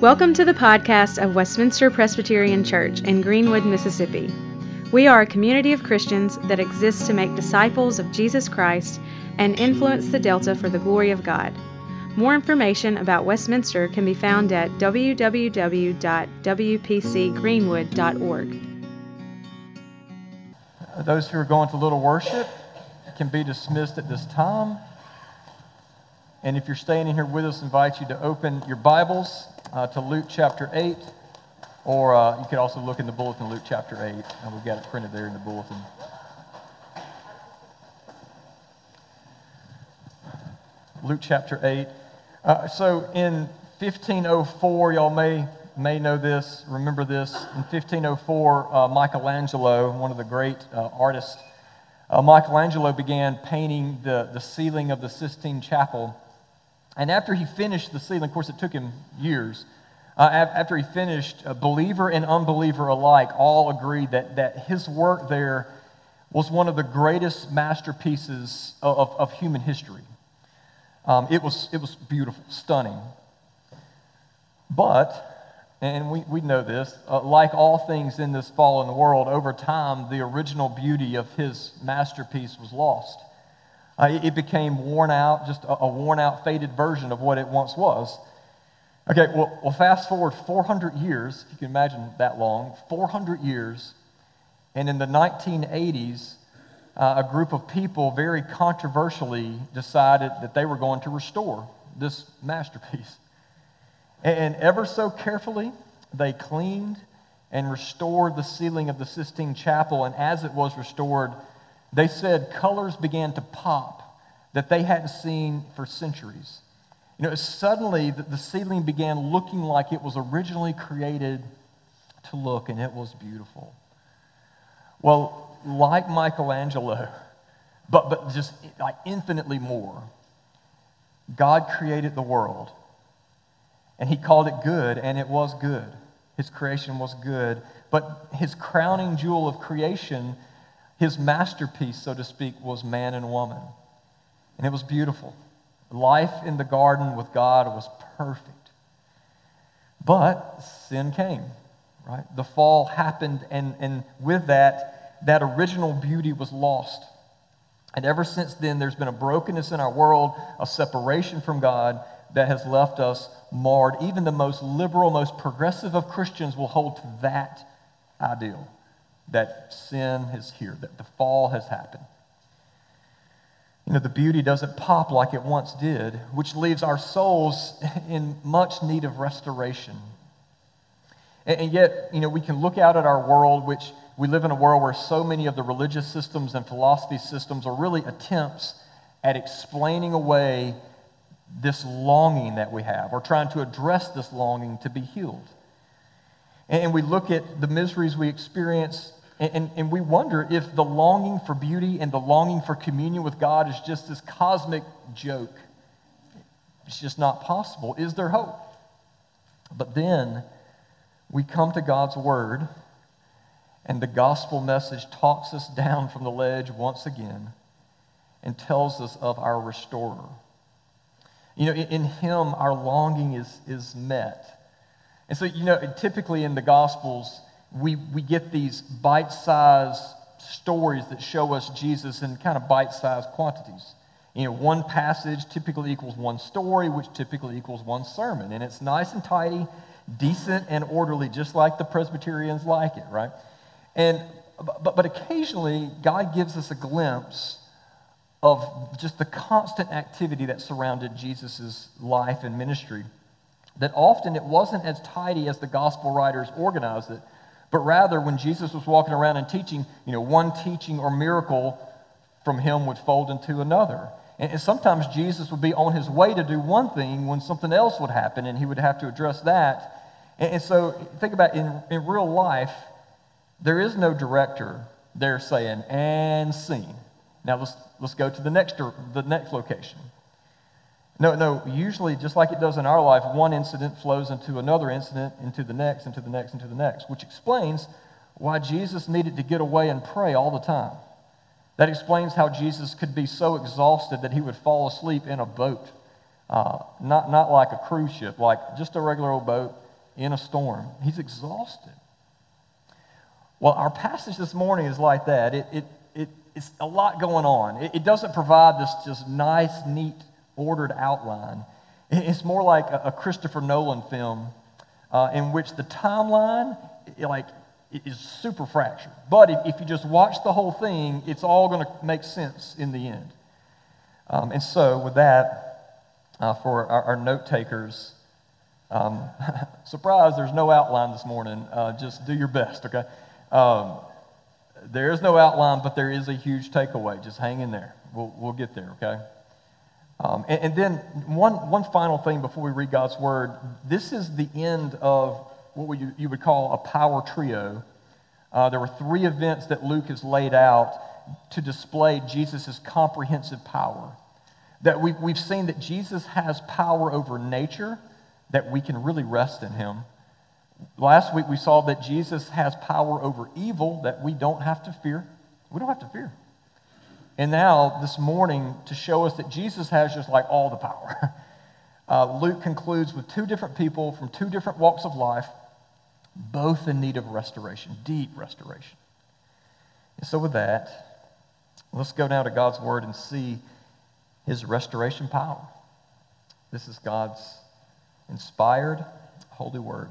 Welcome to the podcast of Westminster Presbyterian Church in Greenwood, Mississippi. We are a community of Christians that exists to make disciples of Jesus Christ and influence the Delta for the glory of God. More information about Westminster can be found at www.wpcgreenwood.org. Uh, those who are going to little worship can be dismissed at this time. And if you're staying in here with us, I invite you to open your Bibles uh, to Luke chapter 8, or uh, you could also look in the bulletin, Luke chapter 8, and we've got it printed there in the bulletin. Luke chapter 8. Uh, so in 1504, y'all may, may know this, remember this. In 1504, uh, Michelangelo, one of the great uh, artists, uh, Michelangelo began painting the, the ceiling of the Sistine Chapel and after he finished the ceiling, of course, it took him years. Uh, after he finished, believer and unbeliever alike all agreed that, that his work there was one of the greatest masterpieces of, of, of human history. Um, it, was, it was beautiful, stunning. But, and we, we know this, uh, like all things in this fallen world, over time, the original beauty of his masterpiece was lost. Uh, it became worn out, just a, a, worn out, faded version of what it once was. Okay, well, well, fast forward 400 years, if you can imagine that long, 400 years, and in the 1980s, uh, a group of people very controversially decided that they were going to restore this masterpiece. And ever so carefully, they cleaned and restored the ceiling of the Sistine Chapel, and as it was restored, they said colors began to pop that they hadn't seen for centuries. You know, suddenly the, the ceiling began looking like it was originally created to look, and it was beautiful. Well, like Michelangelo, but, but just like infinitely more, God created the world, and He called it good, and it was good. His creation was good, but His crowning jewel of creation his masterpiece, so to speak, was man and woman. And it was beautiful. Life in the garden with God was perfect. But sin came, right? The fall happened, and, and with that, that original beauty was lost. And ever since then, there's been a brokenness in our world, a separation from God that has left us marred. Even the most liberal, most progressive of Christians will hold to that ideal that sin is here, that the fall has happened. You know, the beauty doesn't pop like it once did, which leaves our souls in much need of restoration. And, yet, you know, we can look out at our world, which we live in a world where so many of the religious systems and philosophy systems are really attempts at explaining away this longing that we have or trying to address this longing to be healed. And we look at the miseries we experience and, and, and, we wonder if the longing for beauty and the longing for communion with God is just this cosmic joke. It's just not possible. Is there hope? But then we come to God's Word, and the gospel message talks us down from the ledge once again and tells us of our restorer. You know, in Him, our longing is, is met. And so, you know, typically in the Gospels, we, we get these bite sized stories that show us Jesus in kind of bite sized quantities. You know, one passage typically equals one story, which typically equals one sermon. And it's nice and tidy, decent and orderly, just like the Presbyterians like it, right? And, but, but occasionally, God gives us a glimpse of just the constant activity that surrounded Jesus' life and ministry. That often it wasn't as tidy as the gospel writers organized it, but rather, when Jesus was walking around and teaching, you know, one teaching or miracle from him would fold into another. And sometimes Jesus would be on his way to do one thing when something else would happen, and he would have to address that. And so, think about in, in real life, there is no director there saying, and scene. Now, let's, let's go to the next, the next location. No, no, usually, just like it does in our life, one incident flows into another incident, into the next, into the next, into the next, which explains why Jesus needed to get away and pray all the time. That explains how Jesus could be so exhausted that he would fall asleep in a boat. Uh, not, not like a cruise ship, like just a regular old boat. in a storm. He's exhausted. Well, our passage this morning is like that. It, it, it, it's a lot going on. It, it doesn't provide this just nice, neat, ordered outline. It's more like a, Christopher Nolan film uh, in which the timeline, like, is super fractured. But if, if, you just watch the whole thing, it's all going to make sense in the end. Um, and so, with that, uh, for our, our note takers, um, surprise, there's no outline this morning. Uh, just do your best, okay? Um, there is no outline, but there is a huge takeaway. Just hang in there. We'll, we'll get there, okay? Um, and, and, then one, one final thing before we read God's word. This is the end of what you, you would call a power trio. Uh, there were three events that Luke has laid out to display Jesus' comprehensive power. That we, we've seen that Jesus has power over nature, that we can really rest in him. Last week we saw that Jesus has power over evil that we don't have to fear. We don't have to fear. And now, this morning, to show us that Jesus has just like all the power, uh, Luke concludes with two different people from two different walks of life, both in need of restoration, deep restoration. And so, with that, let's go now to God's Word and see His restoration power. This is God's inspired, holy Word.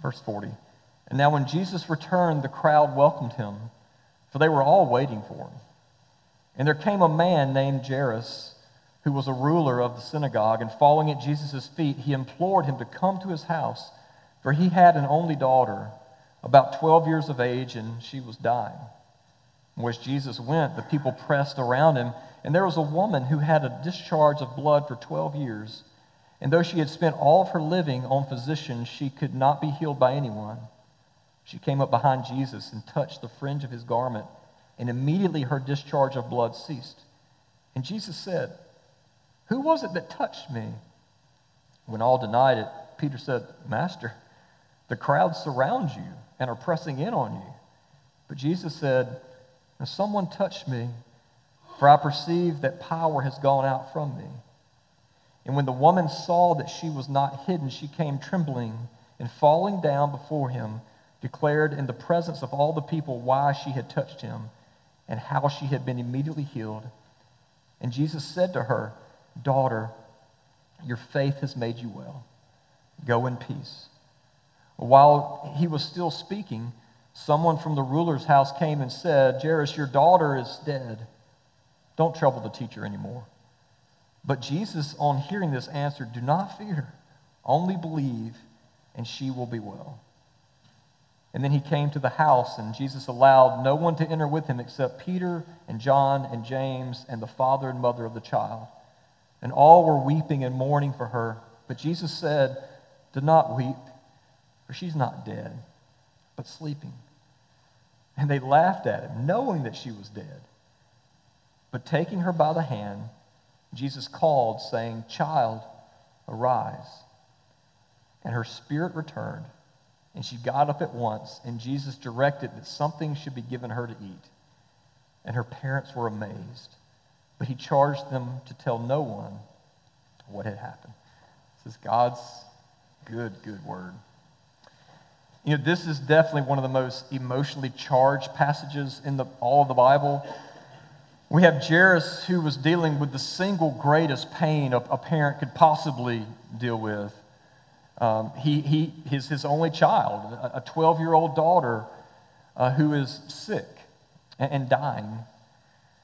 Verse 40. And now, when Jesus returned, the crowd welcomed him, for they were all waiting for him. And there came a man named Jairus, who was a ruler of the synagogue, and falling at Jesus' feet, he implored him to come to his house, for he had an only daughter, about 12 years of age, and she was dying. As Jesus went, the people pressed around him, and there was a woman who had a discharge of blood for 12 years. And though she had spent all of her living on physicians, she could not be healed by anyone. She came up behind Jesus and touched the fringe of his garment, and immediately her discharge of blood ceased. And Jesus said, Who was it that touched me? When all denied it, Peter said, Master, the crowd surrounds you and are pressing in on you. But Jesus said, Someone touched me, for I perceive that power has gone out from me. And when the woman saw that she was not hidden, she came trembling and falling down before him, declared in the presence of all the people why she had touched him and how she had been immediately healed. And Jesus said to her, Daughter, your faith has made you well. Go in peace. While he was still speaking, someone from the ruler's house came and said, Jairus, your daughter is dead. Don't trouble the teacher anymore. But Jesus, on hearing this, answered, Do not fear, only believe, and she will be well. And then he came to the house, and Jesus allowed no one to enter with him except Peter and John and James and the father and mother of the child. And all were weeping and mourning for her. But Jesus said, Do not weep, for she's not dead, but sleeping. And they laughed at him, knowing that she was dead. But taking her by the hand, Jesus called, saying, Child, arise. And her spirit returned, and she got up at once, and Jesus directed that something should be given her to eat. And her parents were amazed, but he charged them to tell no one what had happened. This is God's good, good word. You know, this is definitely one of the most emotionally charged passages in the, all of the Bible. We have Jairus who was dealing with the single greatest pain a, a parent could possibly deal with. Um, he, he is his only child, a 12 year old daughter uh, who is sick and, and dying.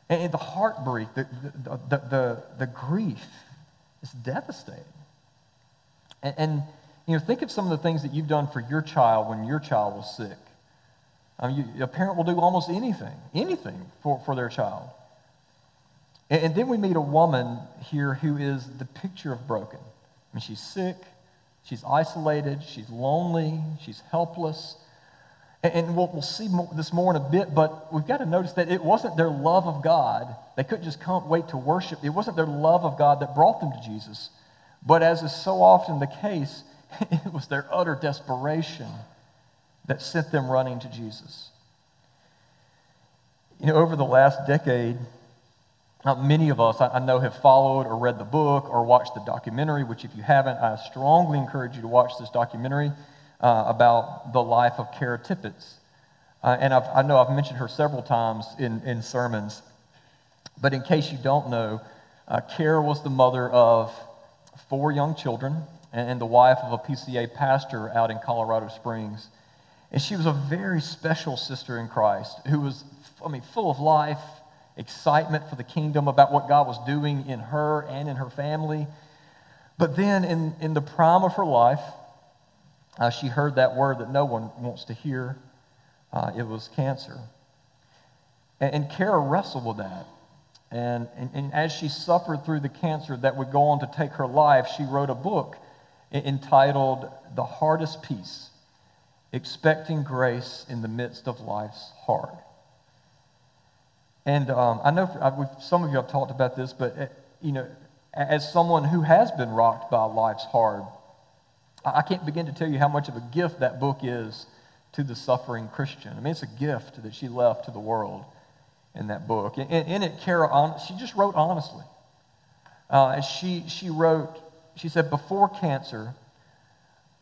And, and, the heartbreak, the, the, the, the, the grief is devastating. And, and, you know, think of some of the things that you've done for your child when your child was sick. Um, you, a parent will do almost anything, anything for, for their child. And, and then we meet a woman here who is the picture of broken. I mean, she's sick, she's isolated, she's lonely, she's helpless. And, we'll, we'll see this more in a bit, but we've got to notice that it wasn't their love of God. They couldn't just come wait to worship. It wasn't their love of God that brought them to Jesus. But as is so often the case, it was their utter desperation that sent them running to Jesus. You know, over the last decade, uh, many of us, I, know, have followed or read the book or watched the documentary, which, if you haven't, I strongly encourage you to watch this documentary uh, about the life of Kara Tippett. Uh, and I've, i know I've mentioned her several times in, in sermons. But in case you don't know, uh, Kara was the mother of four young children and, and the wife of a PCA pastor out in Colorado Springs. And she was a very special sister in Christ who was, I mean, full of life, excitement for the kingdom, about what God was doing in her and in her family. But then in, in the prime of her life, uh, she heard that word that no one wants to hear. Uh, it was cancer. And, and Kara wrestled with that. And, and, and, as she suffered through the cancer that would go on to take her life, she wrote a book entitled The Hardest Peace Expecting Grace in the Midst of Life's Hard. And um, I know for, some of you have talked about this, but uh, you know, as someone who has been rocked by life's hard, I can't begin to tell you how much of a gift that book is to the suffering Christian. I mean, it's a gift that she left to the world in that book. In, in it, Kara, she just wrote honestly. Uh, she, she wrote, she said, Before cancer,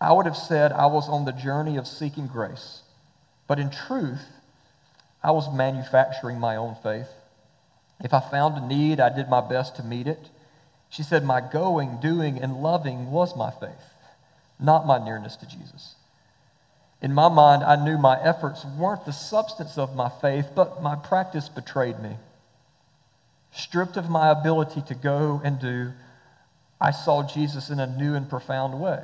I would have said I was on the journey of seeking grace. But in truth, I was manufacturing my own faith. If I found a need, I did my best to meet it. She said, My going, doing, and loving was my faith, not my nearness to Jesus. In my mind, I knew my efforts weren't the substance of my faith, but my practice betrayed me. Stripped of my ability to go and do, I saw Jesus in a new and profound way.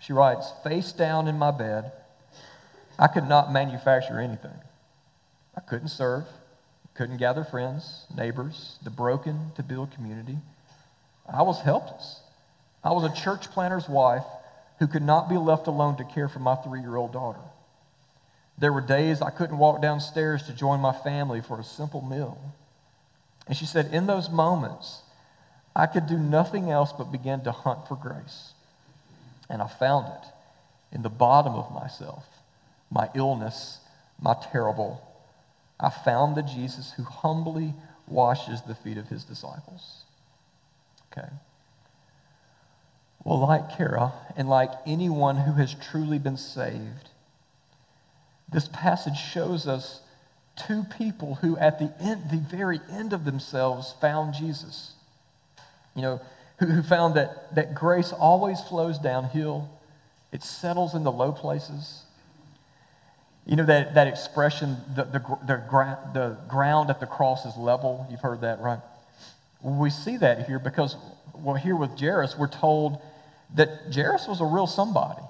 She writes, face down in my bed, I could not manufacture anything. I couldn't serve, couldn't gather friends, neighbors, the broken to build community. I was helpless. I was a church planter's wife who could not be left alone to care for my three year old daughter. There were days I couldn't walk downstairs to join my family for a simple meal. And she said, In those moments, I could do nothing else but begin to hunt for grace. And I found it in the bottom of myself, my illness, my terrible. I found the Jesus who humbly washes the feet of his disciples. Okay. Well, like Kara, and like anyone who has truly been saved, this passage shows us two people who, at the, end, the very end of themselves, found Jesus. You know, who, who found that, that grace always flows downhill, it settles in the low places. You know that, that expression, the, the, the, the ground at the cross is level? You've heard that, right? We see that here because, well, here with Jairus, we're told that Jairus was a real somebody.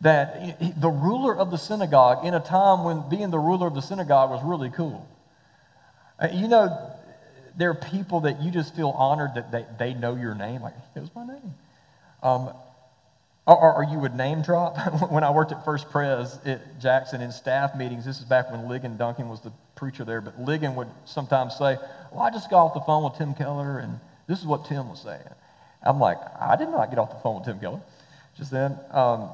That the ruler of the synagogue, in a time when being the ruler of the synagogue was really cool. Uh, you know, there are people that you just feel honored that they, they know your name. Like, it was my name. Um, or, or, you would name drop. when I worked at First Pres at Jackson in staff meetings, this is back when Ligon Duncan was the preacher there, but Ligon would sometimes say, Well, I just got off the phone with Tim Keller, and this is what Tim was saying. I'm like, I did not get off the phone with Tim Keller just then. Um,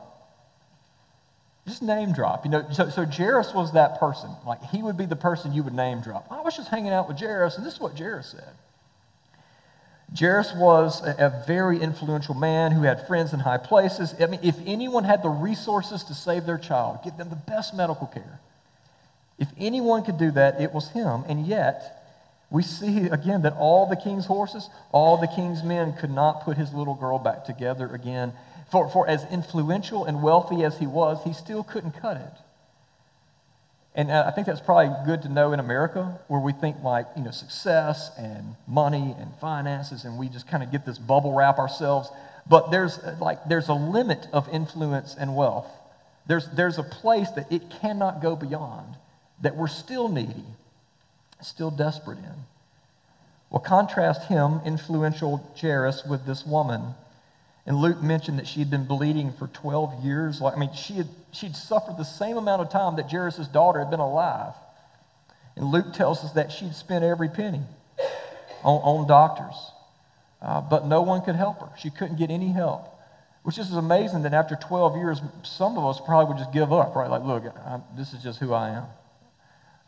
just name drop. You know, so, so Jairus was that person. Like, he would be the person you would name drop. I was just hanging out with Jairus, and this is what Jairus said. Jairus was a, a very influential man who had friends in high places. I mean, if anyone had the resources to save their child, give them the best medical care, if anyone could do that, it was him. And yet, we see again that all the king's horses, all the king's men could not put his little girl back together again. For, for as influential and wealthy as he was, he still couldn't cut it. And uh, I think that's probably good to know in America, where we think like, you know, success and money and finances, and we just kind of get this bubble wrap ourselves. But there's uh, like, there's a limit of influence and wealth. There's, there's a place that it cannot go beyond, that we're still needy still desperate in. Well, contrast him, influential Jairus, with this woman. And Luke mentioned that she had been bleeding for 12 years. Like, I mean, she had, she'd suffered the same amount of time that Jairus' daughter had been alive. And Luke tells us that she'd spent every penny on, on doctors. Uh, but no one could help her. She couldn't get any help. Which is amazing that after 12 years, some of us probably would just give up, right? Like, look, I'm, this is just who I am.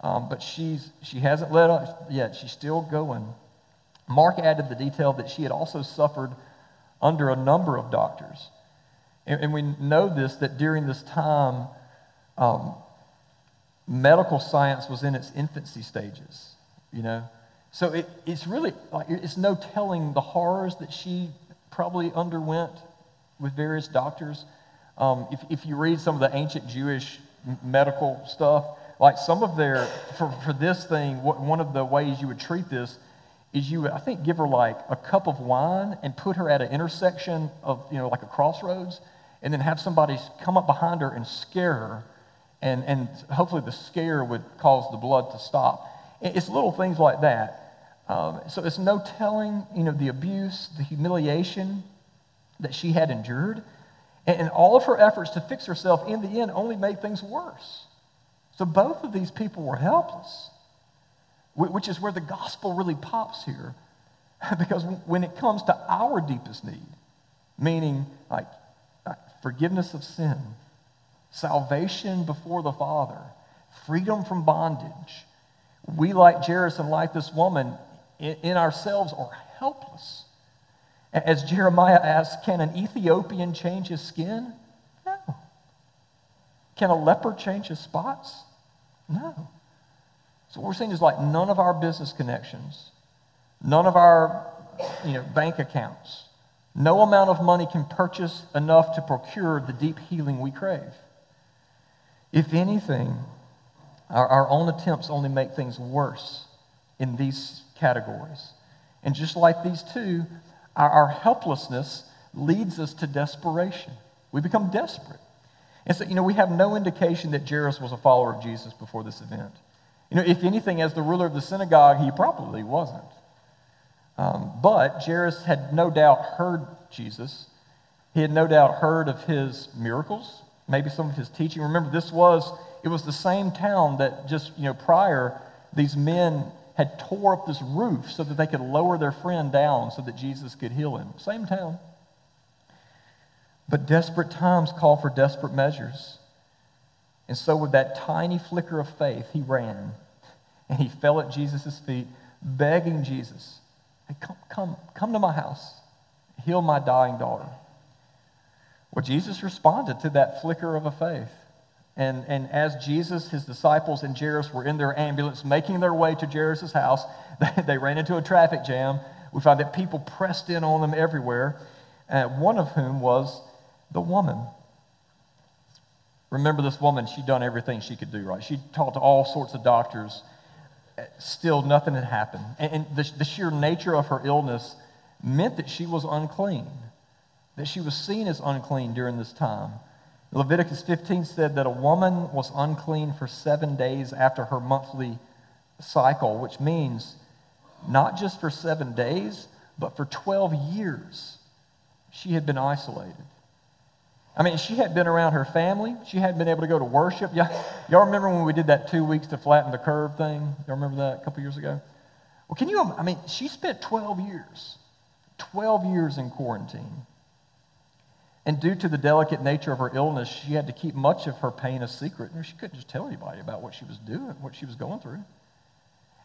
Um, but she's, she hasn't let up yet. She's still going. Mark added the detail that she had also suffered under a number of doctors. And, and we know this that during this time, um, medical science was in its infancy stages, you know. So it, it's really like it's no telling the horrors that she probably underwent with various doctors. Um, if, if you read some of the ancient Jewish medical stuff, like some of their, for, for this thing, one of the ways you would treat this is you I think, give her like a cup of wine and put her at an intersection of, you know, like a crossroads, and then have somebody come up behind her and scare her, and, and hopefully the scare would cause the blood to stop. It's little things like that. Um, so it's no telling, you know, the abuse, the humiliation that she had endured. And, and all of her efforts to fix herself in the end only made things worse. So both of these people were helpless, which is where the gospel really pops here. because when it comes to our deepest need, meaning like uh, forgiveness of sin, salvation before the Father, freedom from bondage, we, like Jairus and like this woman, in, in ourselves are helpless. As Jeremiah asks, can an Ethiopian change his skin? No. Can a leper change his spots? No. So what we're saying is like none of our business connections, none of our you know, bank accounts, no amount of money can purchase enough to procure the deep healing we crave. If anything, our, our own attempts only make things worse in these categories. And just like these two, our, our helplessness leads us to desperation. We become desperate. And so, you know, we have no indication that Jairus was a follower of Jesus before this event. You know, if anything, as the ruler of the synagogue, he probably wasn't. Um, but Jairus had no doubt heard Jesus. He had no doubt heard of his miracles, maybe some of his teaching. Remember, this was, it was the same town that just, you know, prior, these men had tore up this roof so that they could lower their friend down so that Jesus could heal him. Same town. But desperate times call for desperate measures. And so, with that tiny flicker of faith, he ran and he fell at Jesus' feet, begging Jesus, hey, come, come, come to my house, heal my dying daughter. Well, Jesus responded to that flicker of a faith. And, and as Jesus, his disciples, and Jairus were in their ambulance making their way to Jairus' house, they, they ran into a traffic jam. We find that people pressed in on them everywhere, uh, one of whom was the woman. Remember this woman, she'd done everything she could do, right? She'd talked to all sorts of doctors. Still, nothing had happened. And, and the, the sheer nature of her illness meant that she was unclean, that she was seen as unclean during this time. Leviticus 15 said that a woman was unclean for seven days after her monthly cycle, which means not just for seven days, but for 12 years she had been isolated. I mean, she had been around her family. She hadn't been able to go to worship. Y'all, y'all remember when we did that two weeks to flatten the curve thing? Y'all remember that a couple years ago? Well, can you, I mean, she spent 12 years, 12 years in quarantine. And due to the delicate nature of her illness, she had to keep much of her pain a secret. She couldn't just tell anybody about what she was doing, what she was going through.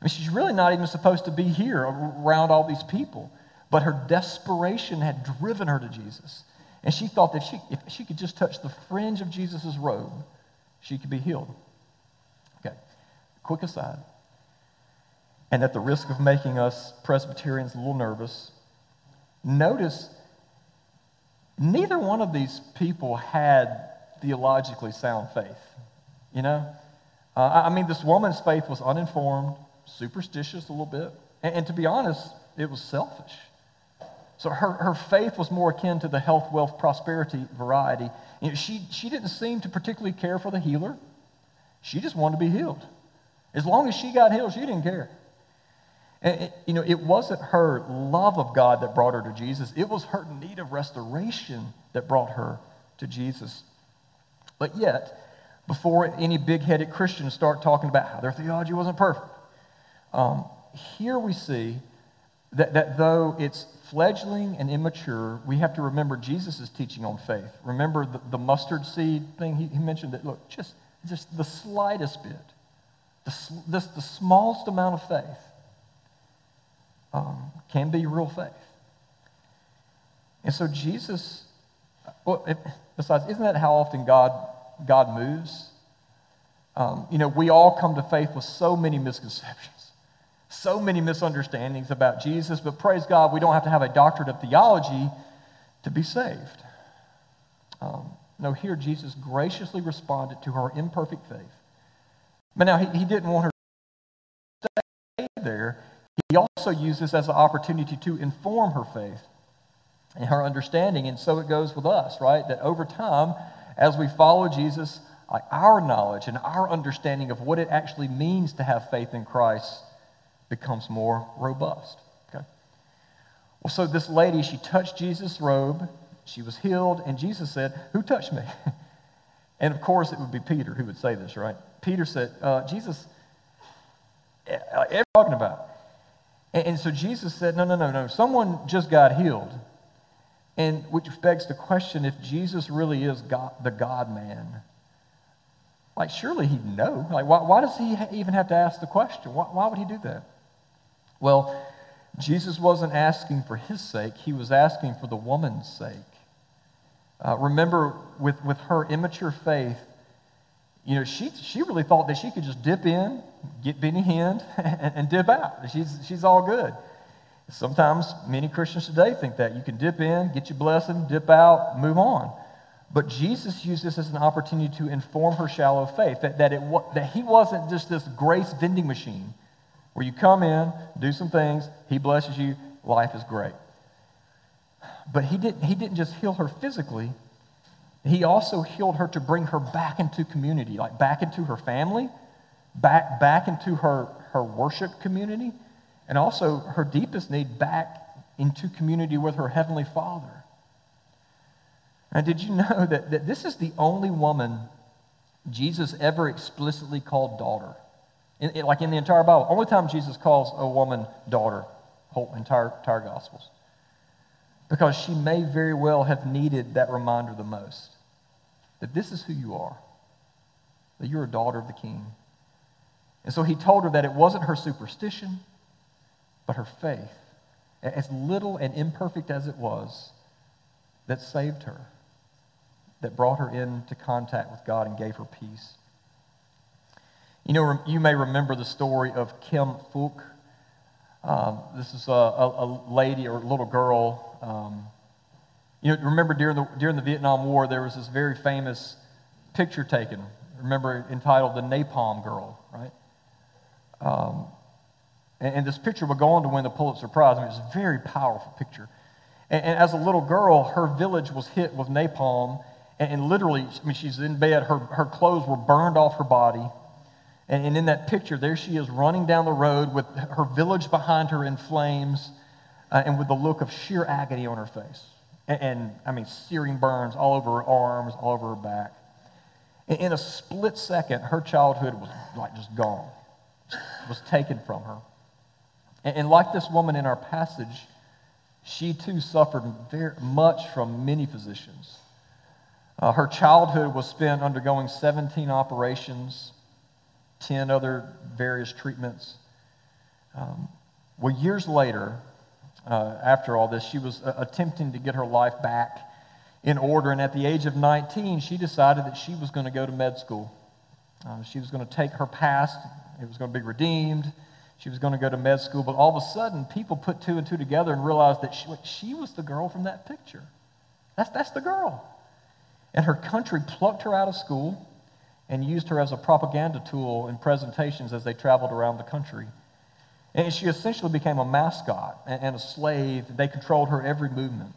I mean, she's really not even supposed to be here around all these people. But her desperation had driven her to Jesus. And she thought that if she, if she could just touch the fringe of Jesus' robe, she could be healed. Okay, quick aside. And at the risk of making us Presbyterians a little nervous, notice neither one of these people had theologically sound faith. You know? Uh, I mean, this woman's faith was uninformed, superstitious a little bit, and, and to be honest, it was selfish. So her, her faith was more akin to the health, wealth, prosperity variety. You know, she, she didn't seem to particularly care for the healer. She just wanted to be healed. As long as she got healed, she didn't care. And it, you know, it wasn't her love of God that brought her to Jesus. It was her need of restoration that brought her to Jesus. But yet, before any big-headed Christians start talking about how their theology wasn't perfect, um, here we see that, that though it's fledgling and immature, we have to remember Jesus' teaching on faith. Remember the, the mustard seed thing he, he mentioned that, look, just, just the slightest bit the, this, the smallest amount of faith um, can be real faith. And so Jesus, well, it, besides, isn't that how often God, God moves? Um, you know, we all come to faith with so many misconceptions, so many misunderstandings about Jesus, but praise God, we don't have to have a doctorate of theology to be saved. Um, no, here Jesus graciously responded to her imperfect faith. But now he, he didn't want her to stay there. He also used this as an opportunity to inform her faith and her understanding. And so it goes with us, right? That over time, as we follow Jesus, our knowledge and our understanding of what it actually means to have faith in Christ becomes more robust. Okay? Well, so this lady, she touched Jesus' robe, she was healed, and Jesus said, Who touched me? and of course, it would be Peter who would say this, right? Peter said, uh, Jesus, every talking about. And, and so Jesus said, No, no, no, no. Someone just got healed. And which begs the question if Jesus really is God, the God man, like surely he'd know. Like, why, why does he even have to ask the question? Why, why would he do that? Well, Jesus wasn't asking for his sake, he was asking for the woman's sake. Uh, remember, with, with her immature faith, you know, she, she really thought that she could just dip in, get Benny Hinn, and, and dip out. She's, she's all good. Sometimes many Christians today think that. You can dip in, get your blessing, dip out, move on. But Jesus used this as an opportunity to inform her shallow faith that, that, it, that he wasn't just this grace vending machine where you come in, do some things, he blesses you, life is great. But he didn't, he didn't just heal her physically, he also healed her to bring her back into community, like back into her family, back, back into her, her worship community, and also her deepest need back into community with her Heavenly Father. And did you know that, that this is the only woman Jesus ever explicitly called daughter? In, in, like in the entire Bible, only time Jesus calls a woman daughter, whole entire, entire Gospels. Because she may very well have needed that reminder the most that this is who you are, that you're a daughter of the King. And so he told her that it wasn't her superstition, but her faith, as little and imperfect as it was, that saved her, that brought her into contact with God and gave her peace. You know, you may remember the story of Kim Phuc. Um, this is a, a, a, lady or a little girl. Um, you know, remember during the, during the Vietnam War, there was this very famous picture taken, remember, entitled The Napalm Girl, right? Um, and, and, this picture would go on to win the Pulitzer Prize. I mean, it's a very powerful picture. And, and as a little girl, her village was hit with napalm. And, and, literally, I mean, she's in bed, her, her clothes were burned off her body. And, and in that picture, there she is running down the road with her village behind her in flames uh, and with the look of sheer agony on her face. And, and, I mean, searing burns all over her arms, all over her back. In, in a split second, her childhood was like just gone, was taken from her. And, and like this woman in our passage, she too suffered very much from many physicians. Uh, her childhood was spent undergoing 17 operations, 10 other various treatments. Um, well, years later, uh, after all this, she was uh, attempting to get her life back in order. And at the age of 19, she decided that she was going to go to med school. Uh, she was going to take her past, it was going to be redeemed. She was going to go to med school, but all of a sudden, people put two and two together and realized that she, she was the girl from that picture. That's, that's the girl. And her country plucked her out of school and used her as a propaganda tool in presentations as they traveled around the country. And she essentially became a mascot and a slave. They controlled her every movement.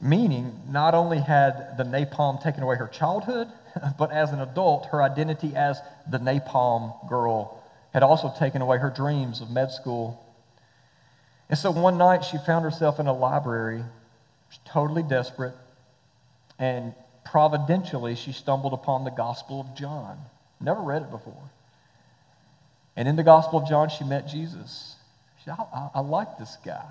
Meaning, not only had the napalm taken away her childhood, but as an adult, her identity as the napalm girl had also taken away her dreams of med school. And so one night she found herself in a library, totally desperate, and providentially she stumbled upon the Gospel of John. Never read it before. And in the Gospel of John, she met Jesus. She said, I, I, I like this guy.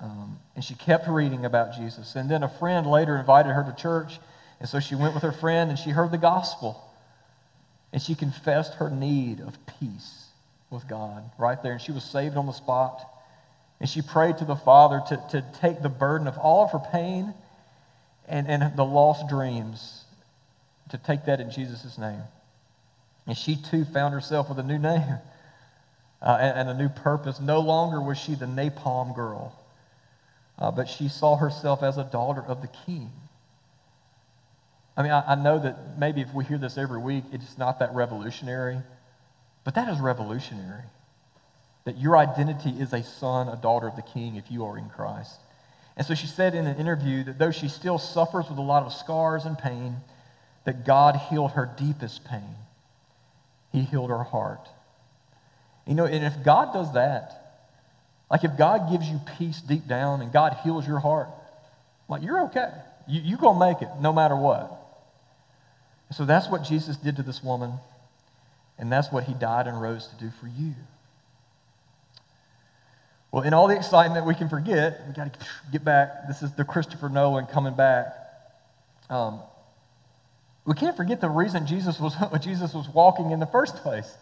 Um, and she kept reading about Jesus. And then a friend later invited her to church and so she went with her friend and she heard the gospel. And she confessed her need of peace with God right there. And she was saved on the spot. And she prayed to the Father to, to take the burden of all of her pain and, and the lost dreams, to take that in Jesus' name. And she too found herself with a new name uh, and, and, a new purpose. No longer was she the napalm girl, uh, but she saw herself as a daughter of the king. I mean, I, I know that maybe if we hear this every week, it's not that revolutionary, but that is revolutionary. That your identity is a son, a daughter of the king if you are in Christ. And so she said in an interview that though she still suffers with a lot of scars and pain, that God healed her deepest pain. He healed her heart. You know, and if God does that, like if God gives you peace deep down and God heals your heart, like you're okay. You, you're going to make it no matter what. So that's what Jesus did to this woman, and that's what he died and rose to do for you. Well, in all the excitement we can forget, we got to get back. This is the Christopher Nolan coming back. Um, we can't forget the reason Jesus was, Jesus was walking in the first place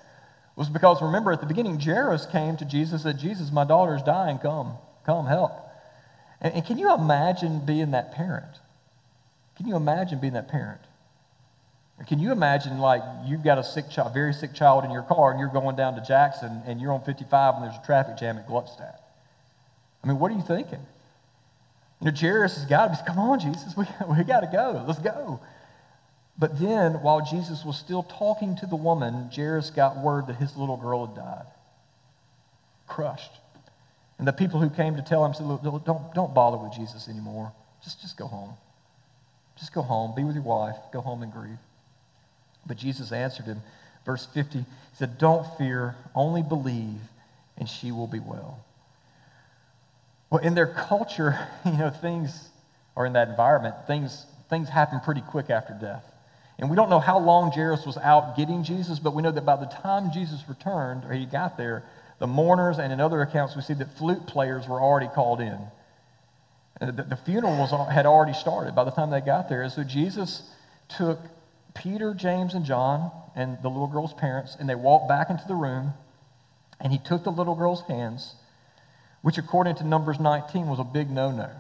was because, remember, at the beginning, Jairus came to Jesus and said, Jesus, my daughter's dying. Come, come, help. And, and can you imagine being that parent? Can you imagine being that parent? Can you imagine, like, you've got a sick child, very sick child in your car, and you're going down to Jackson, and you're on 55, and there's a traffic jam at Gluckstadt? I mean, what are you thinking? You know, Jairus has got to be, come on, Jesus, we, we got to go. Let's go. But then, while Jesus was still talking to the woman, Jairus got word that his little girl had died. Crushed. And the people who came to tell him said, don't, don't bother with Jesus anymore. Just, just go home. Just go home. Be with your wife. Go home and grieve. But Jesus answered him, verse 50, he said, Don't fear, only believe, and she will be well. Well, in their culture, you know, things, or in that environment, things, things happen pretty quick after death. And we don't know how long Jairus was out getting Jesus, but we know that by the time Jesus returned, or he got there, the mourners, and in other accounts, we see that flute players were already called in. The, the funeral was, had already started by the time they got there. And so Jesus took Peter, James, and John and the little girl's parents, and they walked back into the room, and he took the little girl's hands, which according to Numbers 19 was a big no no.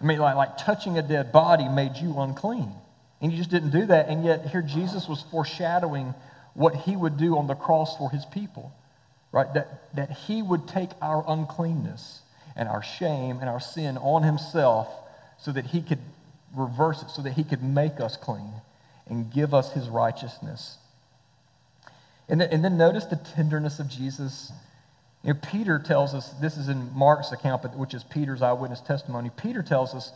I mean, like, like touching a dead body made you unclean. And you just didn't do that. And yet, here Jesus was foreshadowing what he would do on the cross for his people, right? That, that he would take our uncleanness and our shame and our sin on himself so that he could reverse it, so that he could make us clean and give us his righteousness. And then, and then notice the tenderness of Jesus. You know, Peter tells us, this is in Mark's account, which is Peter's eyewitness testimony. Peter tells us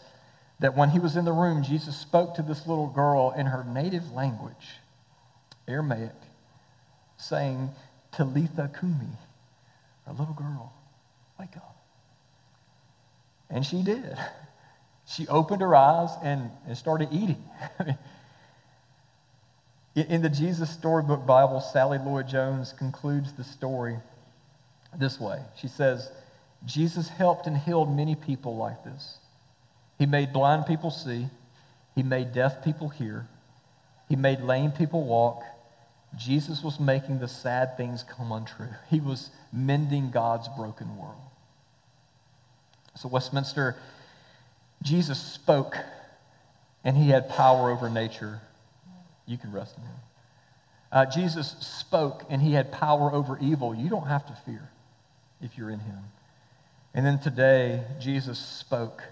that when he was in the room, Jesus spoke to this little girl in her native language, Aramaic, saying, Talitha Kumi, a little girl, wake up. And she did. She opened her eyes and, and started eating. In the Jesus Storybook Bible, Sally Lloyd Jones concludes the story this way. She says, Jesus helped and healed many people like this. He made blind people see, He made deaf people hear, He made lame people walk. Jesus was making the sad things come untrue. He was mending God's broken world. So, Westminster, Jesus spoke, and He had power over nature you can rest in him. Uh, Jesus spoke and he had power over evil. You don't have to fear if you're in him. And then today, Jesus spoke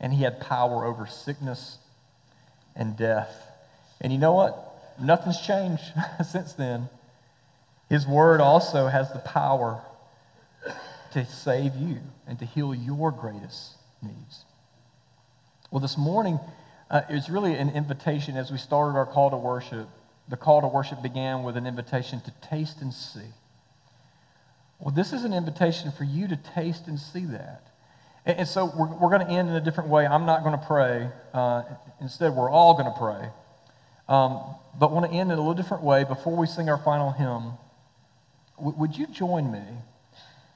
and he had power over sickness and death. And you know what? Nothing's changed since then. His word also has the power to save you and to heal your greatest needs. Well, this morning, uh, it's really an invitation as we started our call to worship. The call to worship began with an invitation to taste and see. Well, this is an invitation for you to taste and see that. And, and so we're, we're going to end in a different way. I'm not going to pray. Uh, instead, we're all going to pray. Um, but want to end in a little different way before we sing our final hymn. W- would you join me?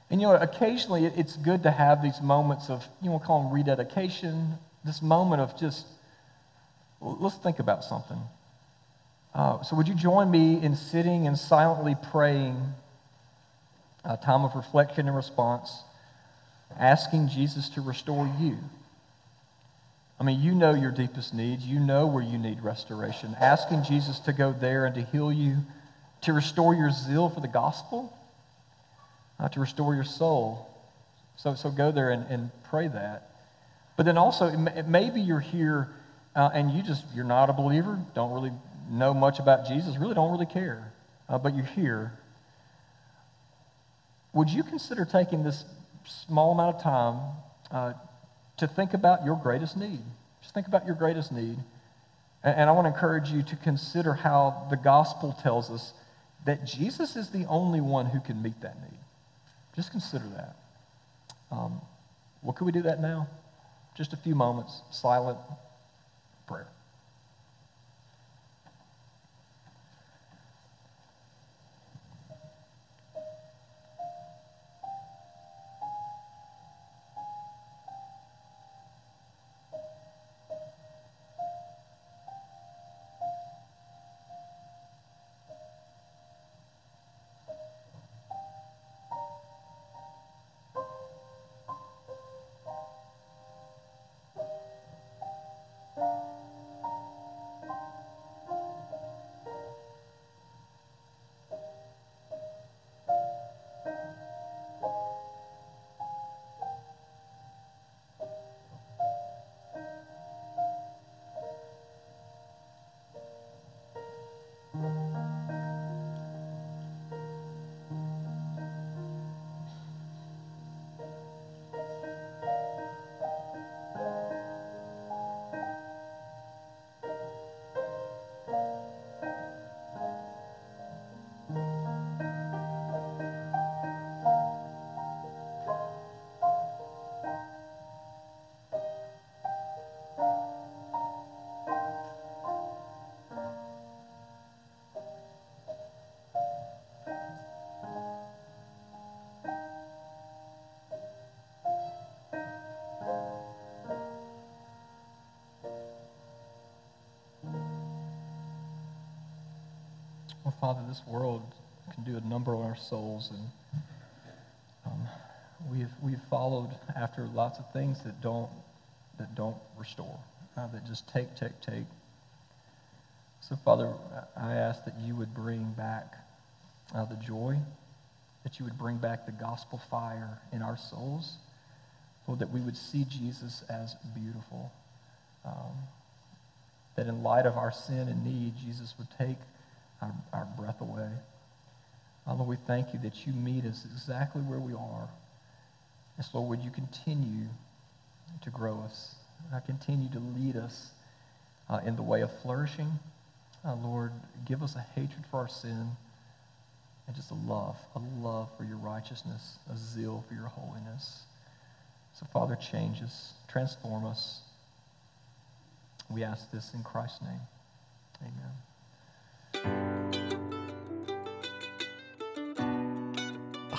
And you know, occasionally it's good to have these moments of, you know, call them rededication, this moment of just Let's think about something. Uh, so, would you join me in sitting and silently praying a time of reflection and response, asking Jesus to restore you? I mean, you know your deepest needs. You know where you need restoration. Asking Jesus to go there and to heal you, to restore your zeal for the gospel, uh, to restore your soul. So, so go there and, and pray that. But then also, maybe you're here uh, and you just, you're not a believer, don't really know much about Jesus, really don't really care, uh, but you're here. Would you consider taking this small amount of time uh, to think about your greatest need? Just think about your greatest need. And, and I want to encourage you to consider how the gospel tells us that Jesus is the only one who can meet that need. Just consider that. Um, well, could we do that now? Just a few moments, silent prayer. Well, Father, this world can do a number on our souls, and um, we've we've followed after lots of things that don't that don't restore, uh, that just take, take, take. So, Father, I ask that you would bring back uh, the joy, that you would bring back the gospel fire in our souls, Lord, that we would see Jesus as beautiful. Um, that in light of our sin and need, Jesus would take our, breath away. Lord, we thank you that you meet us exactly where we are. And so, Lord, would you continue to grow us, uh, continue to lead us uh, in the way of flourishing. Uh, Lord, give us a hatred for our sin and just a love, a love for your righteousness, a zeal for your holiness. So, Father, change us, transform us. We ask this in Christ's name. Amen.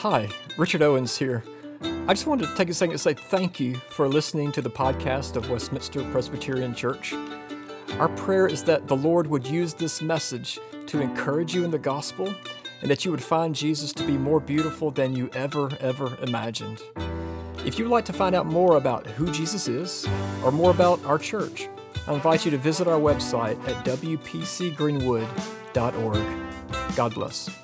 Hi, Richard Owens here. I just wanted to take a second to say thank you for listening to the podcast of Westminster Presbyterian Church. Our prayer is that the Lord would use this message to encourage you in the gospel and that you would find Jesus to be more beautiful than you ever, ever imagined. If you'd like to find out more about who Jesus is or more about our church, I invite you to visit our website at wpcgreenwood.org. God bless.